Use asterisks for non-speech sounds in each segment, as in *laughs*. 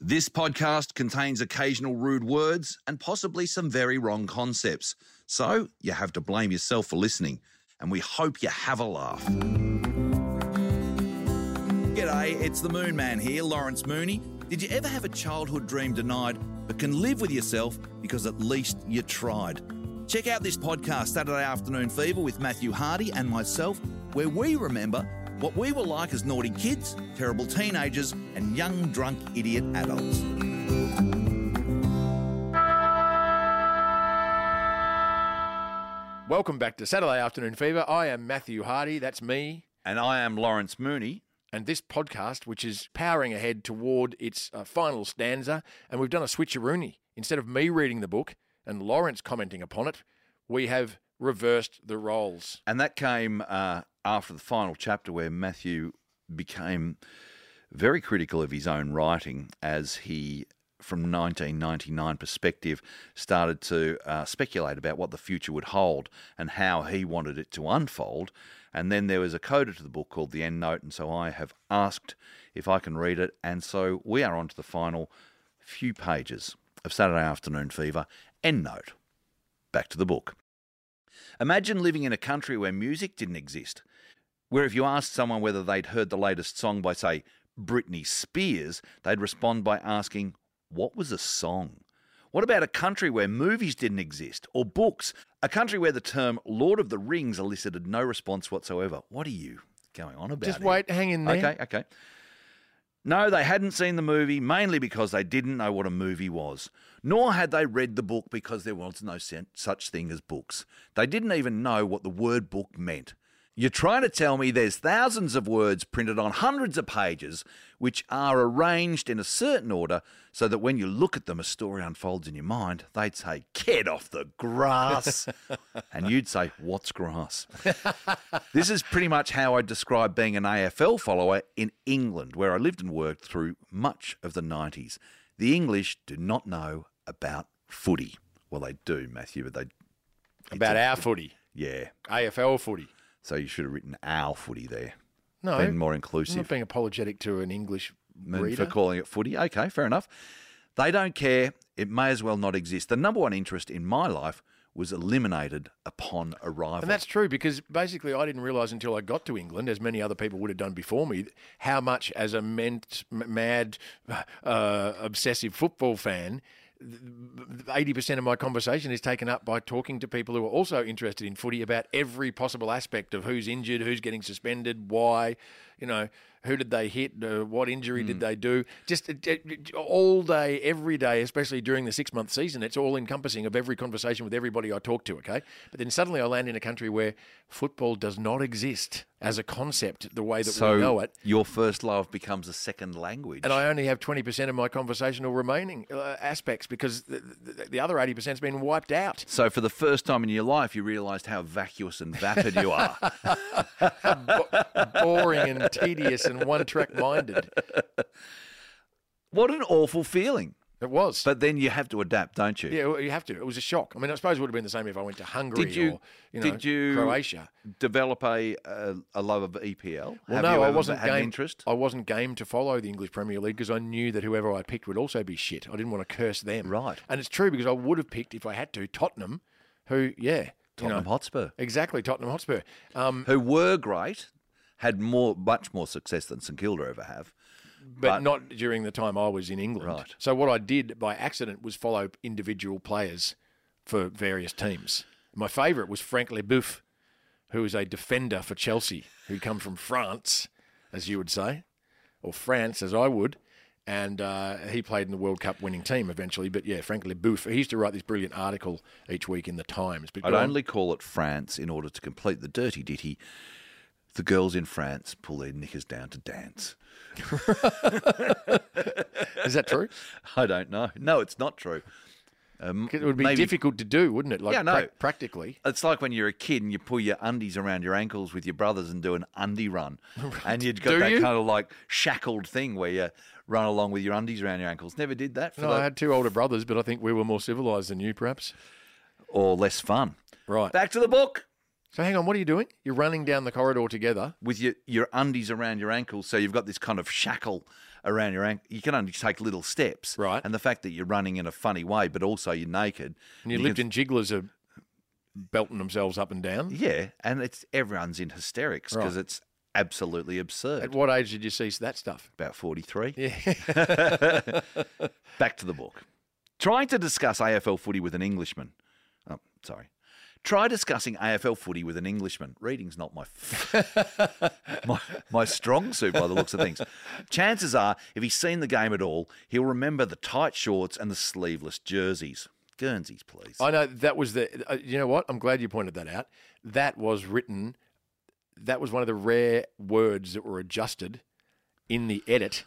This podcast contains occasional rude words and possibly some very wrong concepts. So you have to blame yourself for listening, and we hope you have a laugh. G'day, it's the Moon Man here, Lawrence Mooney. Did you ever have a childhood dream denied, but can live with yourself because at least you tried? Check out this podcast, Saturday Afternoon Fever, with Matthew Hardy and myself, where we remember what we were like as naughty kids, terrible teenagers, and young, drunk, idiot adults. Welcome back to Saturday Afternoon Fever. I am Matthew Hardy, that's me. And I am Lawrence Mooney. And this podcast, which is powering ahead toward its uh, final stanza, and we've done a switcheroony. Instead of me reading the book and Lawrence commenting upon it, we have reversed the roles. And that came uh, after the final chapter where Matthew became very critical of his own writing as he from 1999 perspective started to uh, speculate about what the future would hold and how he wanted it to unfold. And then there was a coda to the book called the end note and so i have asked if i can read it. And so we are on to the final few pages of saturday afternoon fever. End note. Back to the book imagine living in a country where music didn't exist where if you asked someone whether they'd heard the latest song by say Britney Spears, they'd respond by asking, what was a song? What about a country where movies didn't exist or books? A country where the term Lord of the Rings elicited no response whatsoever. What are you going on about? Just here? wait, hang in there. Okay, okay. No, they hadn't seen the movie, mainly because they didn't know what a movie was. Nor had they read the book because there was no such thing as books. They didn't even know what the word book meant. You're trying to tell me there's thousands of words printed on hundreds of pages which are arranged in a certain order so that when you look at them, a story unfolds in your mind. They'd say, Get off the grass. *laughs* and you'd say, What's grass? *laughs* this is pretty much how I describe being an AFL follower in England, where I lived and worked through much of the 90s. The English do not know about footy. Well, they do, Matthew, but they. About our footy, Yeah. AFL footy. So you should have written our footy there. No, Been more inclusive. not being apologetic to an English reader. for calling it footy. Okay, fair enough. They don't care. It may as well not exist. The number one interest in my life was eliminated upon arrival. And that's true because basically I didn't realise until I got to England, as many other people would have done before me, how much as a ment, mad, *laughs* uh, obsessive football fan, eighty percent of my conversation is taken up by talking to people who are also interested in footy about every possible aspect of who's injured, who's getting suspended, why, you know, who did they hit, uh, what injury Hmm. did they do, just uh, all day, every day, especially during the six month season. It's all encompassing of every conversation with everybody I talk to. Okay, but then suddenly I land in a country where football does not exist as a concept the way that so we know it. your first love becomes a second language. And I only have 20% of my conversational remaining uh, aspects because the, the, the other 80% has been wiped out. so for the first time in your life, you realised how vacuous and vapid you are. *laughs* Boring and tedious and one track minded. what an awful feeling. It was. But then you have to adapt, don't you? yeah, well, you have to. It was a shock. I mean, I suppose it would have been the same if I went to Hungary Did you, or you know, did you Croatia. develop a, a a love of EPL? Well, have no, I wasn't game. interest. I wasn't game to follow the English Premier League because I knew that whoever I picked would also be shit. I didn't want to curse them. Right. And it's true because I would have picked if I had to Tottenham, who yeah, Tottenham you know, Hotspur. exactly Tottenham Hotspur. Um, who were great, had more, much more success than St Kilda ever have. But, But- not during the time I was in England. Right. So what I did by accident was follow individual players for various teams. My favourite was Frank Leboeuf, who is a defender for Chelsea, who come from France, as you would say, or France, as I would. And uh, he played in the World Cup winning team eventually. But yeah, Frank Leboeuf. He used to write this brilliant article each week in the Times. But I'd on. only call it France in order to complete the dirty ditty. The girls in France pull their knickers down to dance. is that true? *laughs* I don't know. No, it's not true. Um, It would be maybe- difficult to do, wouldn't it? Like Yeah, no. prac- practically. It's like when you're a kid and you pull your undies around your ankles with your brothers and do an undie run. *laughs* And you've got Do that you? kind of like shackled thing where you run along with your undies around your ankles. Never did that No, the- I had two older brothers, but I think we were more civilized than you, perhaps. or less fun. Right. Back to the book. So hang on, what are you doing? You're running down the corridor together. with your, your undies around your ankles. So you've got this kind of shackle around your ankle. You can only take little steps. Right. And the fact that you're running in a funny way, but also you're naked. And your you Lipton jigglers are belting themselves up and down. Yeah, and it's everyone's in hysterics because Right. it's absolutely absurd. At what age did you see that stuff? About 43. Yeah. *laughs* Back to the book. Trying to discuss AFL footy with an Englishman. Oh, sorry. Try discussing AFL footy with an Englishman. Reading's not my, *laughs* my my strong suit by the looks of things. Chances are, if he's seen the game at all, he'll remember the tight shorts and the sleeveless jerseys. Guernseys, please. I know that was the. Uh, you know what? I'm glad you pointed that out. That was written. That was one of the rare words that were adjusted in the edit,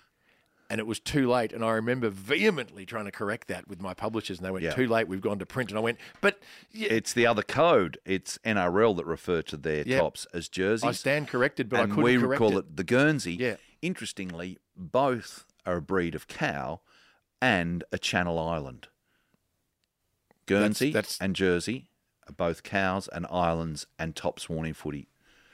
and it was too late. And I remember vehemently trying to correct that with my publishers, and they went, Yeah. "Too late. We've gone to print." And I went, "But yeah, It's the other code. It's NRL that refer to their Yeah. tops as jerseys. I stand corrected, but and I couldn't we call it." it. the Guernsey. Yeah. Interestingly, both are a breed of cow and a Channel Island. Guernsey that's- and Jersey are both cows and islands and tops sworn in footy.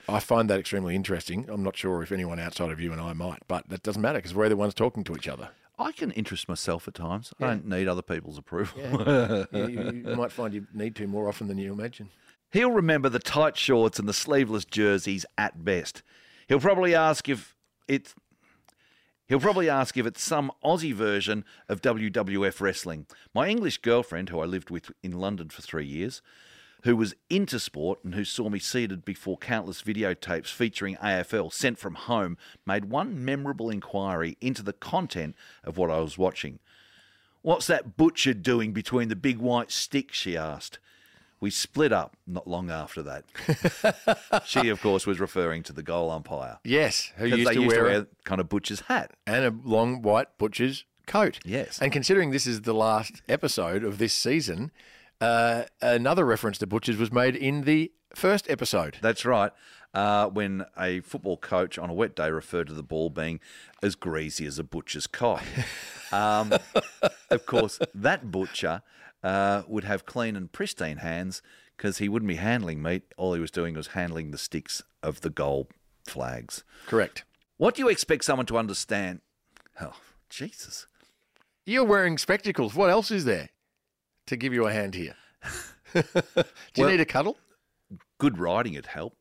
I find that extremely interesting. I'm not sure if anyone outside of you and I might, but that doesn't matter because we're the ones talking to each other. I can interest myself at times. I don't need other people's approval. *laughs* you, you- you might find you need to more often than you imagine. He'll remember the tight shorts and the sleeveless jerseys at best. He'll probably ask if it's He'll probably ask if it's some Aussie version of WWF wrestling. My English girlfriend, who I lived with in London for three years, who was into sport and who saw me seated before countless videotapes featuring AFL sent from home, made one memorable inquiry into the content of what I was watching. What's that butcher doing between the big white sticks? she asked. We split up not long after that. *laughs* she, of course, was referring to the goal umpire. Yes, who used, they to, used wear to a- wear kind of butcher's hat. and a long white butcher's coat. Yes. And considering this is the last episode of this season, uh, another reference to butchers was made in the first episode. That's right. Uh, when a football coach on a wet day referred to the ball being as greasy as a butcher's cock. *laughs* Um, of course, that butcher uh, would have clean and pristine hands because he wouldn't be handling meat. All he was doing was handling the sticks of the goal flags. Correct. What do you expect someone to understand? Oh, Jesus. You're wearing spectacles. What else is there to give you a hand here? *laughs* Do you Well- need a cuddle? Good writing would help.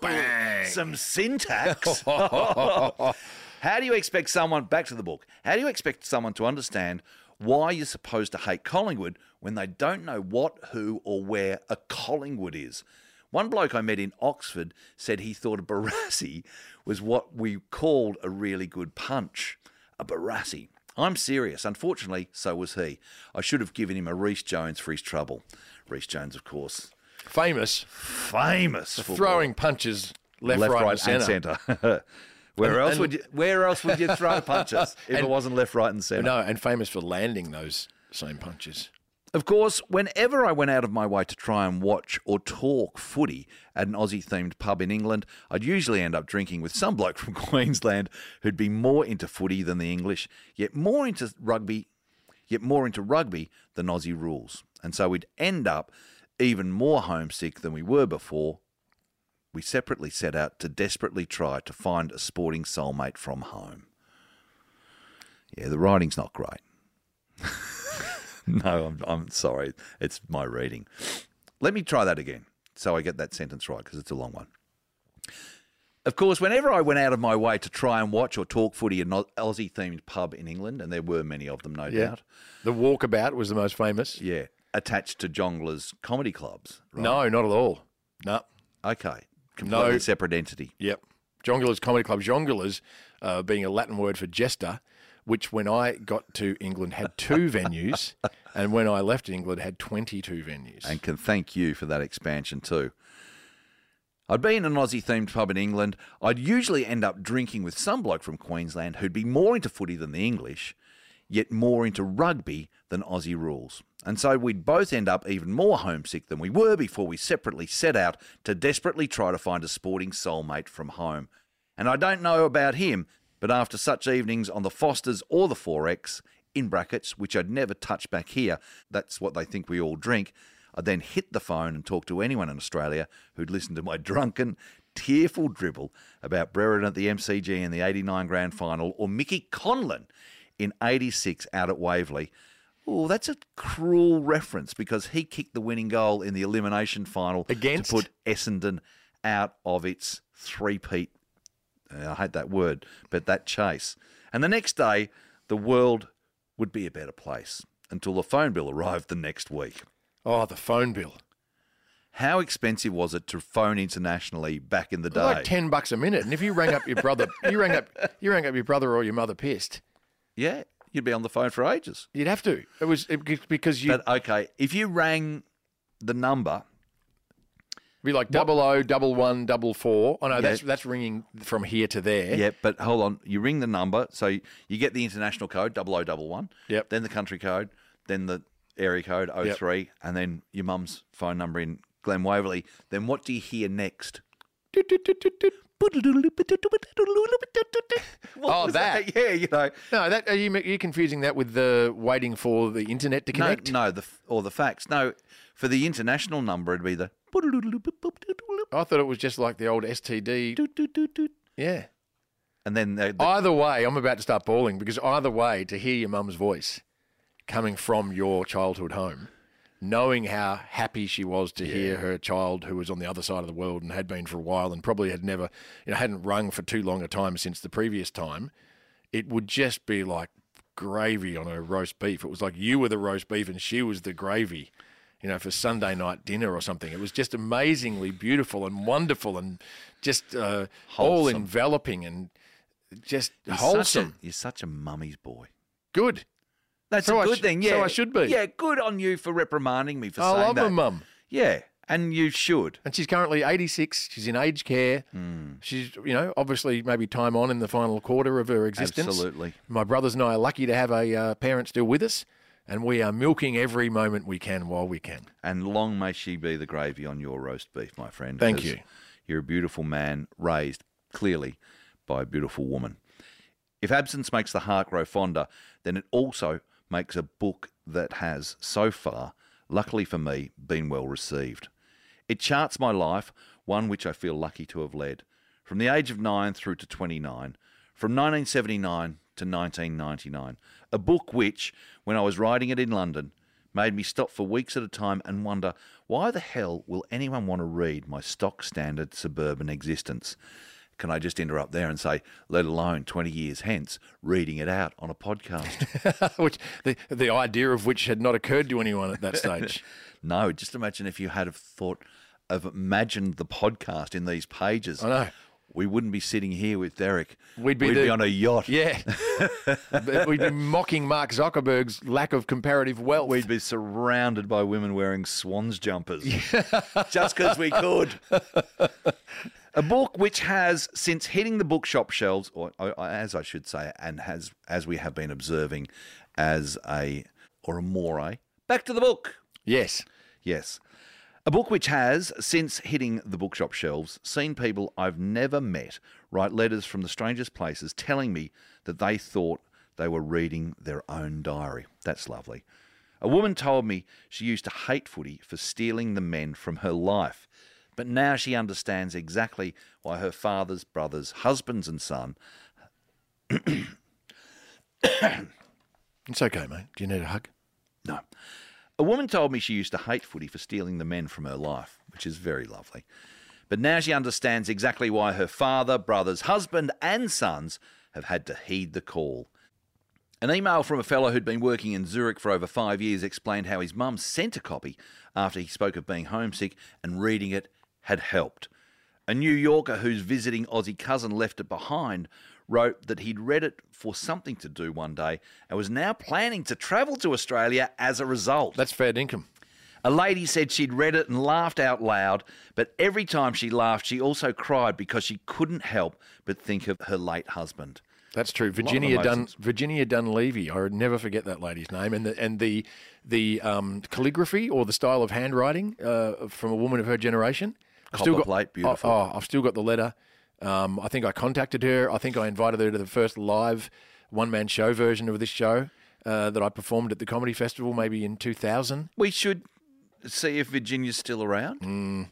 Bang. Some syntax. *laughs* How do you expect someone, back to the book, how do you expect someone to understand why you're supposed to hate Collingwood when they don't know what, who, or where a Collingwood is? One bloke I met in Oxford said he thought a Barassi was what we called a really good punch. A Barassi. I'm serious. Unfortunately, so was he. I should have given him a Rhys-Jones for his trouble. Rhys-Jones, of course, Famous famous for throwing punches left, left, right, right, and and centre. centre. *laughs* where And- else and- would you? Where else would you throw punches *laughs* if it wasn't left, right, and centre? No, and famous for landing those same punches. Of course, whenever I went out of my way to try and watch or talk footy at an Aussie themed pub in England, I'd usually end up drinking with some bloke from *laughs* Queensland who'd be more into footy than the English, yet more into rugby, yet more into rugby than Aussie rules. And so we'd end up even more homesick than we were before. We separately set out to desperately try to find a sporting soulmate from home. Yeah, the writing's not great. *laughs* *laughs* No, I'm, I'm sorry. It's my reading. Let me try that again so I get that sentence right because it's a long one. Of course, whenever I went out of my way to try and watch or talk footy at an Aussie themed pub in England, and there were many of them, no Yeah. doubt, The walkabout was the most famous. yeah, attached to Jongleurs comedy clubs. Right? No, not at all. No. Okay. Completely No. separate entity. Yep. Jongleurs Comedy Club. Jongleurs uh, being a Latin word for jester, which when I got to England had two venues, and when I left England had 22 venues. and can thank you for that expansion too. I'd be in an Aussie themed pub in England. I'd usually end up drinking with some bloke from Queensland who'd be more into footy than the English, yet more into rugby than Aussie rules. And so we'd both end up even more homesick than we were before we separately set out to desperately try to find a sporting soulmate from home. And I don't know about him, but after such evenings on the Fosters or the 4X, in brackets, which I'd never touch back here, that's what they think we all drink, I'd then hit the phone and talk to anyone in Australia who'd listen to my *laughs* drunken, tearful dribble about Brereton at the MCG in the 89 grand final or Mickey Conlan in 86 out at Waverley, oh, that's a cruel reference because he kicked the winning goal in the elimination final Against? to put Essendon out of its three-peat Uh, I hate that word, but that chase. And the next day, the world would be a better place until the phone bill arrived the next week. Oh, the phone bill. How expensive was it to phone internationally back in the day? Like ten bucks a minute, and if you rang up your brother, you rang up, you rang up your brother or your mother pissed. yeah, you'd be on the phone for ages. You'd have to. It was it, because you But okay, if you rang the number, be like double O, double one, double four. Oh no, that's that's ringing from here to there. yeah, but hold on, you ring the number, so you, you get the international code double O, 0011, Yep. then the country code, then the area code 03, and then your mum's phone number in Glen Waverley. Then what do you hear next? *laughs* Oh, that. Yeah, you know. No, that are you are you confusing that with the waiting for the internet to No, connect? no, the f- or the fax. No, for the international number, it'd be the. I thought it was just like the old STD. Yeah. And then the, the- Either way, I'm about to start bawling because either way, to hear your mum's voice coming from your childhood home, knowing how happy she was to hear her child who was on the other side of the world and had been for a while and probably had never, you know, hadn't rung for too long a time since the previous time, it would just be like gravy on a roast beef. It was like you were the roast beef and she was the gravy. You know, for Sunday night dinner or something. It was just amazingly beautiful and wonderful and just uh, all enveloping and just you're wholesome. Such a, you're such a mummy's boy. Good. That's So a I good sh- thing. Yeah, so I should be. Yeah, good on you for reprimanding me for I saying love that. my mum. Yeah, and you should. And she's currently 86. She's in aged care. Hmm. She's, you know, obviously maybe time on in the final quarter of her existence. Absolutely. My brothers and I are lucky to have a uh, parent still with us, and we are milking every moment we can while we can. And long may she be the gravy on your roast beef, my friend. Thank you. You're a beautiful man, raised clearly by a beautiful woman. If absence makes the heart grow fonder, then it also makes a book that has, so far, luckily for me, been well received. It charts my life, one which I feel lucky to have led, from the age of nine through to 29, from 1979 to 1999. A book which, when I was writing it in London, made me stop for weeks at a time and wonder why the hell will anyone want to read my stock standard suburban existence? Can I just interrupt there and say, let alone 20 years hence, reading it out on a podcast? *laughs* which the, the idea of which had not occurred to anyone at that stage. *laughs* no, just imagine if you had have thought of imagined the podcast in these pages. I know. We wouldn't be sitting here with Derek. We'd be the- on a yacht. Yeah. *laughs* We'd be mocking Mark Zuckerberg's lack of comparative wealth. We'd be surrounded by women wearing swans jumpers *laughs* just because we could. *laughs* A book which has, since hitting the bookshop shelves, or, or as I should say, and has, as we have been observing, as a or a more, eh? back to the book. yes. Yes. A book which has, since hitting the bookshop shelves, seen people I've never met write letters from the strangest places telling me that they thought they were reading their own diary. That's lovely. A woman told me she used to hate footy for stealing the men from her life, but now she understands exactly why her father's brothers, husbands, and son It's okay, mate. Do you need a hug? No. A woman told me she used to hate footy for stealing the men from her life, which is very lovely. But now she understands exactly why her father, brothers, husband, and sons have had to heed the call. An email from a fellow who'd been working in Zurich for over five years explained how his mum sent a copy after he spoke of being homesick and reading it had helped. A New Yorker whose visiting Aussie cousin left it behind wrote that he'd read it for something to do one day and was now planning to travel to Australia as a result. That's fair income. A lady said she'd read it and laughed out loud, but every time she laughed, she also cried because she couldn't help but think of her late husband. That's true. Virginia Dun. Virginia Dunleavy. I would never forget that lady's name, and the and the the um, calligraphy or the style of handwriting uh, from a woman of her generation. I've Copper plate, beautiful. Oh, oh, I've still got the letter. Um, I think I contacted her. I think I invited her to the first live one man show version of this show uh, that I performed at the comedy festival, maybe in two thousand. We should see if Virginia's still around.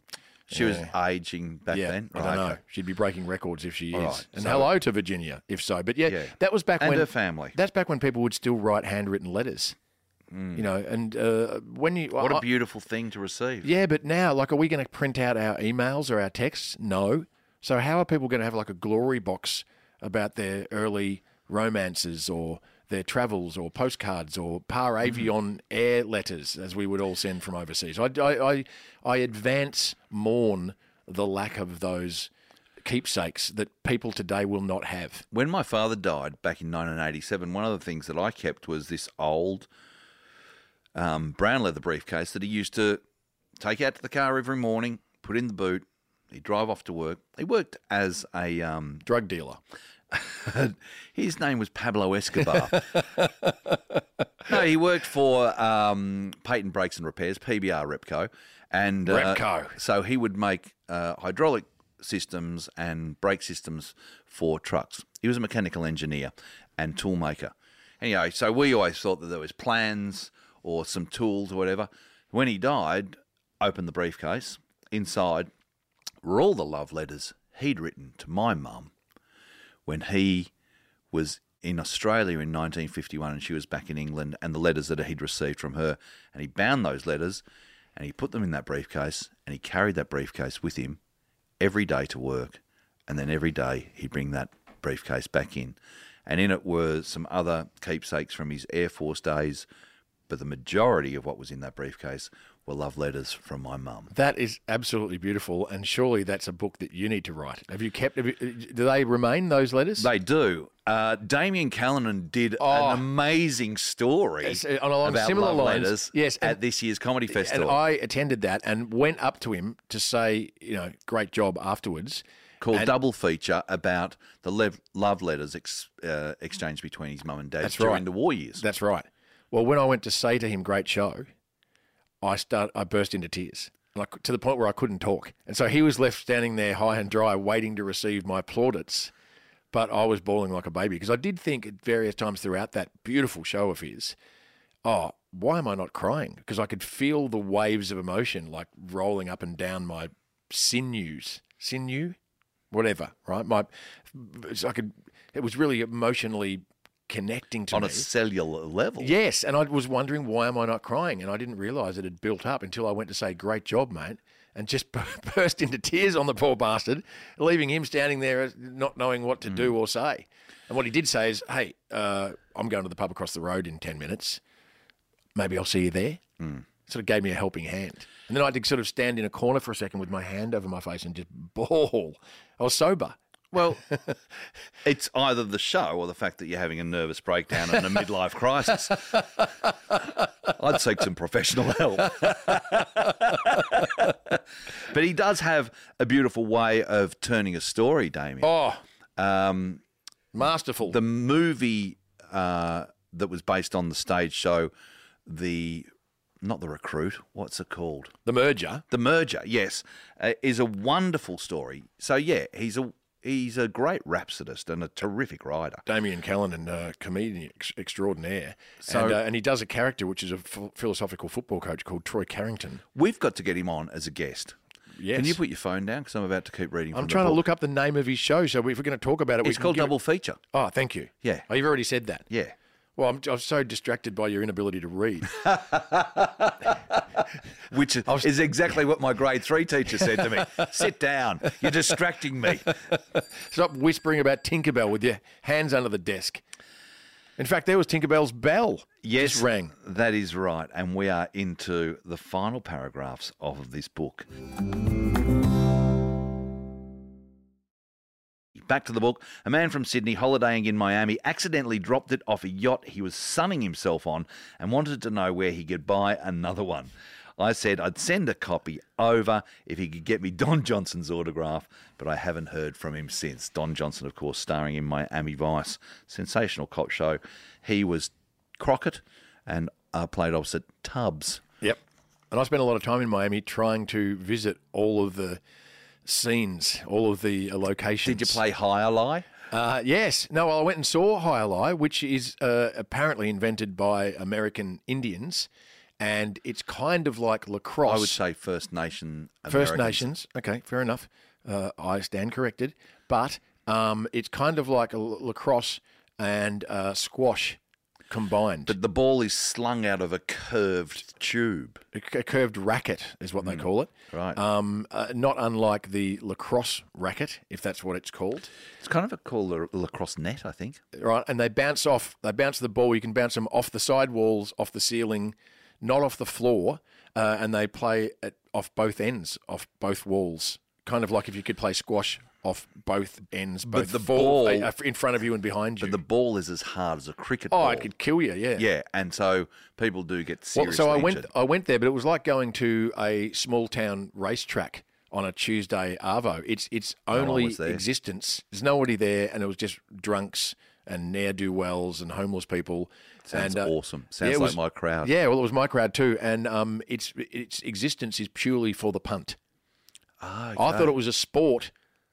She was aging back Yeah, then. I don't know. okay. She'd be breaking records if she is. right, And so- hello to Virginia, if so. But yeah, Yeah. that was back And when her family. That's back when people would still write handwritten letters. You know, and uh, when you What I- a beautiful thing to receive. yeah, but now, like, are we going to print out our emails or our texts? No. So how are people going to have like a glory box about their early romances or their travels or postcards or par avion air letters, as we would all send from overseas? I, I, I, I advance mourn the lack of those keepsakes that people today will not have. When my father died back in 1987, one of the things that I kept was this old um, brown leather briefcase that he used to take out to the car every morning, put in the boot. He'd drive off to work. He worked as a um, Drug dealer. *laughs* his name was Pablo Escobar. *laughs* no, he worked for um, Peyton Brakes and Repairs, PBR Repco, and uh, Repco. so he would make uh, hydraulic systems and brake systems for trucks. He was a mechanical engineer and toolmaker. Anyway, so we always thought that there was plans or some tools or whatever. When he died, opened the briefcase. Inside were all the love letters he'd written to my mum when he was in Australia in 1951 and she was back in England, and the letters that he'd received from her. And he bound those letters and he put them in that briefcase and he carried that briefcase with him every day to work. And then every day he'd bring that briefcase back in. And in it were some other keepsakes from his Air Force days, but the majority of what was in that briefcase were love letters from my mum. That is absolutely beautiful, and surely that's a book that you need to write. Have you kept? Have you, do they remain those letters? They do. Uh, Damian Callinan did Oh. an amazing story It's, uh, on along about similar love lines. letters Yes, and- at this year's comedy and festival I attended that and went up to him to say, you know, great job afterwards. called and- Double Feature about the lev- love letters ex- uh, exchanged between his mum and dad during right. the war years. That's right. Well, when I went to say to him, "Great show," I start. I burst into tears, like to the point where I couldn't talk. And so he was left standing there high and dry, waiting to receive my plaudits. But I was bawling like a baby because I did think at various times throughout that beautiful show of his, oh, why am I not crying? Because I could feel the waves of emotion like rolling up and down my sinews, sinew, whatever. Right, my, I could. It was really emotionally connecting to on me. a cellular level. Yes, and I was wondering why am I not crying, and I didn't realise it had built up until I went to say "Great job, mate," and just *laughs* burst into tears on the poor bastard, leaving him standing there uh, not knowing what to do mm. or say. And what he did say is, "Hey, uh, I'm going to the pub across the road in ten minutes. Maybe I'll see you there." Mm. Sort of gave me a helping hand, and then I had to sort of stand in a corner for a second with my hand over my face and just *laughs* bawl. I was sober. Well, *laughs* it's either the show or the fact that you're having a nervous breakdown and a midlife crisis. *laughs* I'd seek some professional help. *laughs* but he does have a beautiful way of turning a story, Damian. Oh, Um, masterful. the movie uh, that was based on the stage show, the not the recruit, what's it called? the merger. The merger, yes, uh, is a wonderful story. So yeah, he's a he's a great rhapsodist and a terrific writer. Damian Callinan, uh, comedian ex- extraordinaire, So- and, uh, and he does a character which is a philosophical football coach called Troy Carrington. We've got to get him on as a guest. Yes, Can you put your phone down? Because I'm about to keep reading. I'm from the trying to look up the name of his show, so if we're going to talk about it, we It's called give it- Double Feature. Oh, thank you. Yeah. Oh, you've already said that. Yeah. Well, I'm, I'm so distracted by your inability to read. *laughs* *laughs* Which is, exactly what my grade three teacher said to me. *laughs* Sit down. You're distracting me. Stop whispering about Tinkerbell with your hands under the desk. In fact, there was Tinkerbell's bell. Yes, Just rang. That is right. And we are into the final paragraphs of this book. Back to the book. A man from Sydney holidaying in Miami accidentally dropped it off a yacht he was sunning himself on and wanted to know where he could buy another one. I said I'd send a copy over if he could get me *laughs* Don Johnson's autograph, but I haven't heard from him since. Don Johnson, of course, starring in Miami Vice, sensational cop show. He was Crockett and uh, played opposite Tubbs. Yep. And I spent a lot of time in Miami trying to visit all of the scenes, all of the uh, locations. Did you play Jai Alai? Uh, yes. No, I went and saw Jai Alai, which is uh, apparently invented by American Indians. and it's kind of like lacrosse. I would say First Nation. First Nations. Okay, fair enough. Uh, I stand corrected. But um, it's kind of like a l- lacrosse and uh, squash combined. But the ball is slung out of a curved tube. A curved racket is what they call it. Right. Um, uh, not unlike the lacrosse racket, if that's what it's called. It's kind of a called a lacrosse net, I think. Right, and they bounce off. They bounce the ball. You can bounce them off the side walls, off the ceiling, not off the floor, uh, and they play at, off both ends, off both walls. Kind of like if you could play squash off both ends, both the ball- uh, in front of you and behind you. But the ball is as hard as a cricket ball. oh, ball. it could kill you. Yeah. Yeah, and so people do get Well, seriously so I went. injured. I went there, but it was like going to a small town racetrack on a Tuesday arvo. It's its only was there. existence. There's nobody there, and it was just drunks and ne'er do wells and homeless people. Sounds and, uh, awesome. Sounds yeah, it like was- my crowd. Yeah, well, it was my crowd too, and um, its its existence is purely for the punt. Ah, I thought it was a sport.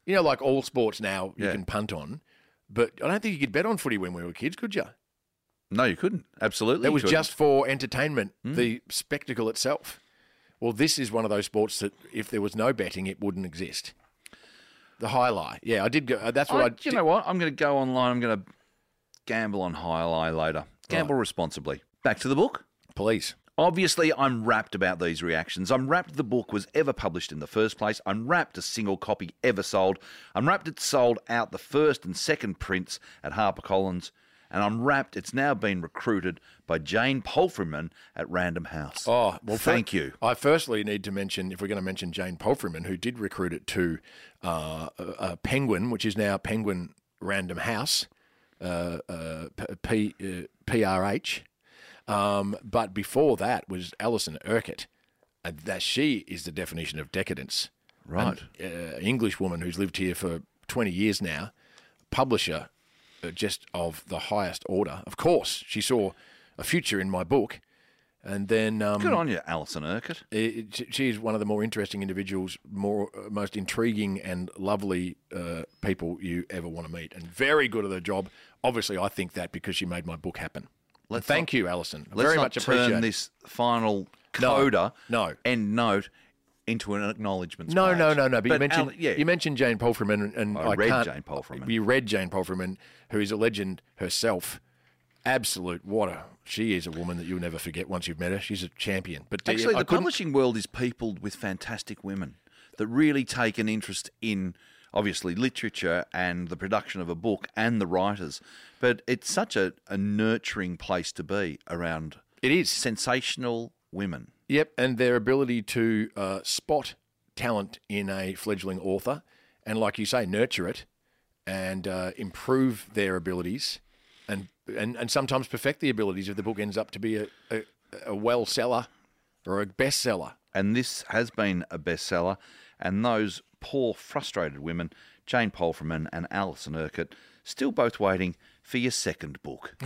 You know, like all sports now, you Yeah. can punt on. But I don't think you could bet on footy when we were kids, could you? No, you couldn't. Absolutely. That you was couldn't. just for entertainment, Hmm. the spectacle itself. Well, this is one of those sports that if there was no betting, it wouldn't exist. The jai alai, yeah, I did go. uh, That's what I. I, you know what? I'm going to go online. I'm going to gamble on Jai Alai later. Gamble responsibly. Back to the book. Please. Obviously, I'm rapt about these reactions. I'm rapt the book was ever published in the first place. I'm rapt a single copy ever sold. I'm rapt it sold out the first and second prints at HarperCollins. And I'm rapt it's now been recruited by Jane Palfreyman at Random House. Oh, well, thank fir- you. I firstly need to mention, if we're going to mention Jane Palfreyman, who did recruit it to uh, uh, uh, Penguin, which is now Penguin Random House, uh, uh, P, uh, PRH. Um, but before that was Alison Urquhart, and that she is the definition of decadence. Right. An uh, English woman who's lived here for 20 years now, publisher uh, just of the highest order. Of course, she saw a future in my book. And then um, Good on you, Alison Urquhart. it, it- she's one of the more interesting individuals, more uh, most intriguing and lovely uh, people you ever want to meet, and very good at her job. Obviously, I think that because she made my book happen. Let's Thank you, Alison. Let's very not much turn appreciate. it. this final No, coda no. end note into an acknowledgement. No, no, no, no. But, you mentioned Al- yeah, you mentioned Jane Palfreyman, and, and I I, read can't, Jane Palfreyman. You read Jane Palfreyman, who is a legend herself. Absolute, what a she is a woman that you'll never forget once you've met her. She's a champion. But Actually, I the publishing world is peopled with fantastic women that really take an interest in, obviously, literature and the production of a book and the writers. But it's such a, a nurturing place to be around it is sensational women. Yep, and their ability to uh, spot talent in a fledgling author, and like you say, nurture it and uh, improve their abilities, and, and and sometimes perfect the abilities if the book ends up to be a, a, a well seller or a bestseller. And this has been a bestseller. And those poor, frustrated women, Jane Palfreyman and Alison Urquhart, still both waiting for your second book. *laughs*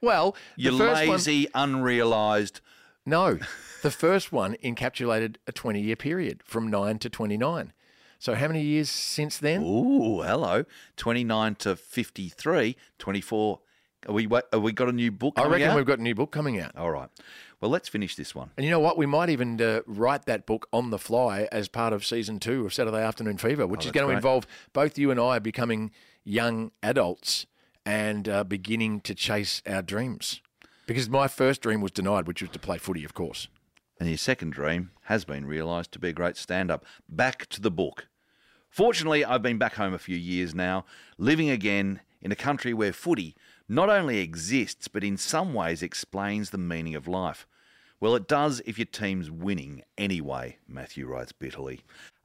Well, You the first one, lazy, unrealised. no, the first one encapsulated a twenty-year period from nine to twenty-nine. So how many years since then? Ooh, hello. 29 to 53, 24. Are we, are we got a new book I reckon out? we've got a new book coming out. All right. Well, let's finish this one. And you know what? We might even uh, write that book on the fly as part of season two of Saturday Afternoon Fever, which is Oh, that's going to involve both you and I becoming young adults and uh, beginning to chase our dreams. Because my first dream was denied, which was to play footy, of course. And your second dream has been realised to be a great stand up. Back to the book. Fortunately, I've been back home a few years now, living again in a country where footy not only exists, but in some ways explains the meaning of life. Well, it does if your team's winning anyway, Matthew writes bitterly.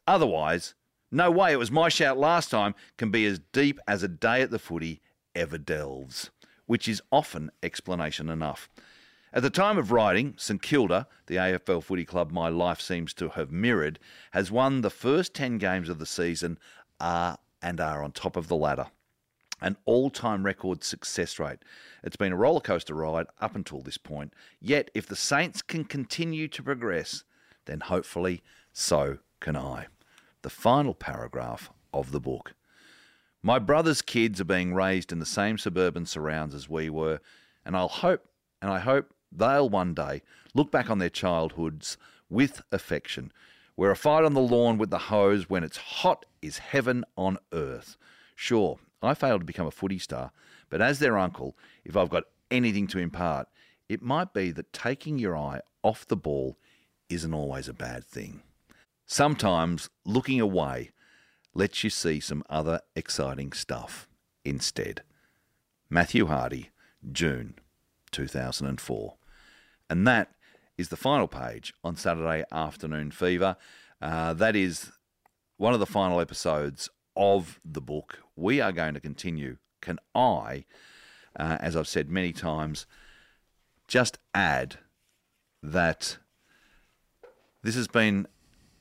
Otherwise, no way it was my shout last time can be as deep as a day at the footy ever delves, which is often explanation enough. At the time of writing, St Kilda, the AFL footy club my life seems to have mirrored, has won the first 10 games of the season are and are on top of the ladder. An all time record success rate. It's been a rollercoaster ride up until this point. Yet, if the Saints can continue to progress, then hopefully so can I. The final paragraph of the book. My brother's kids are being raised in the same suburban surrounds as we were, and I'll hope and I hope they'll one day look back on their childhoods with affection, where a fight on the lawn with the hose when it's hot is heaven on earth. Sure, I failed to become a footy star, but as their uncle, if I've got anything to impart, it might be that taking your eye off the ball isn't always a bad thing. Sometimes looking away lets you see some other exciting stuff instead. Matthew Hardy, June 2004. And that is the final page on Saturday Afternoon Fever. Uh, that is one of the final episodes of the book. We are going to continue. Can I, uh, as I've said many times, just add that this has been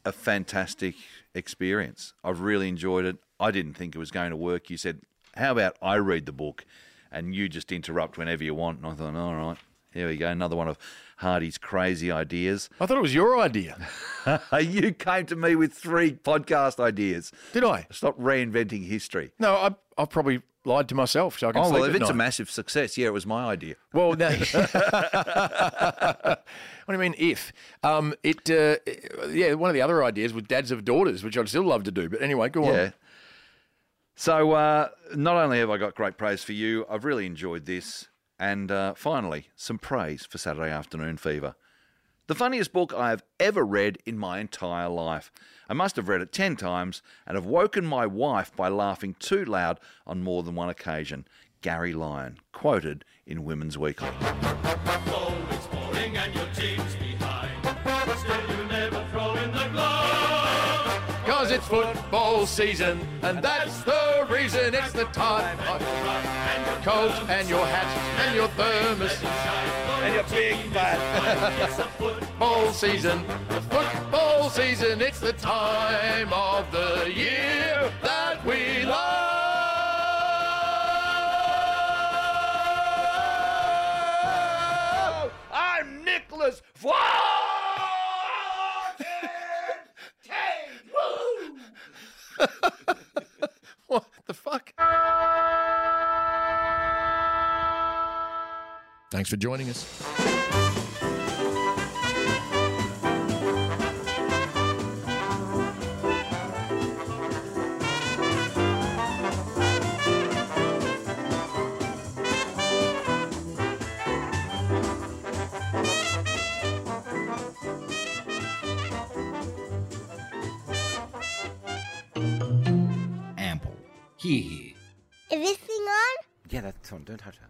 a fantastic experience. I've really enjoyed it. I didn't think it was going to work. You said, How about I read the book and you just interrupt whenever you want? And I thought, All right, here we go. Another one of Hardy's crazy ideas. I thought it was your idea. *laughs* you came to me with three podcast ideas. Did I? Stop reinventing history. No, I, I've probably lied to myself so I can Oh, well, if it's a massive success, yeah, it was my idea. Well, no. *laughs* *laughs* what do you mean if? Um, it, uh, yeah, one of the other ideas was dads of daughters, which I'd still love to do. But anyway, go on. Yeah. So uh, not only have I got great praise for you, I've really enjoyed this. And uh, finally, some praise for Saturday Afternoon Fever. The funniest book I have ever read in my entire life. I must have read it 10 times and have woken my wife by laughing too loud on more than one occasion. Gary Lyon, quoted in Women's Weekly. It's football season, and that's the reason it's the time. And your Coat and your hat and your thermos. and your big bat. *laughs* it's football. Season, football season, it's the time of the year that we love. I'm Nicholas What Thanks for joining us. Ample. Here, here. Is this thing on? Yeah, that's on. Don't touch that.